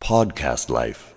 Podcast Life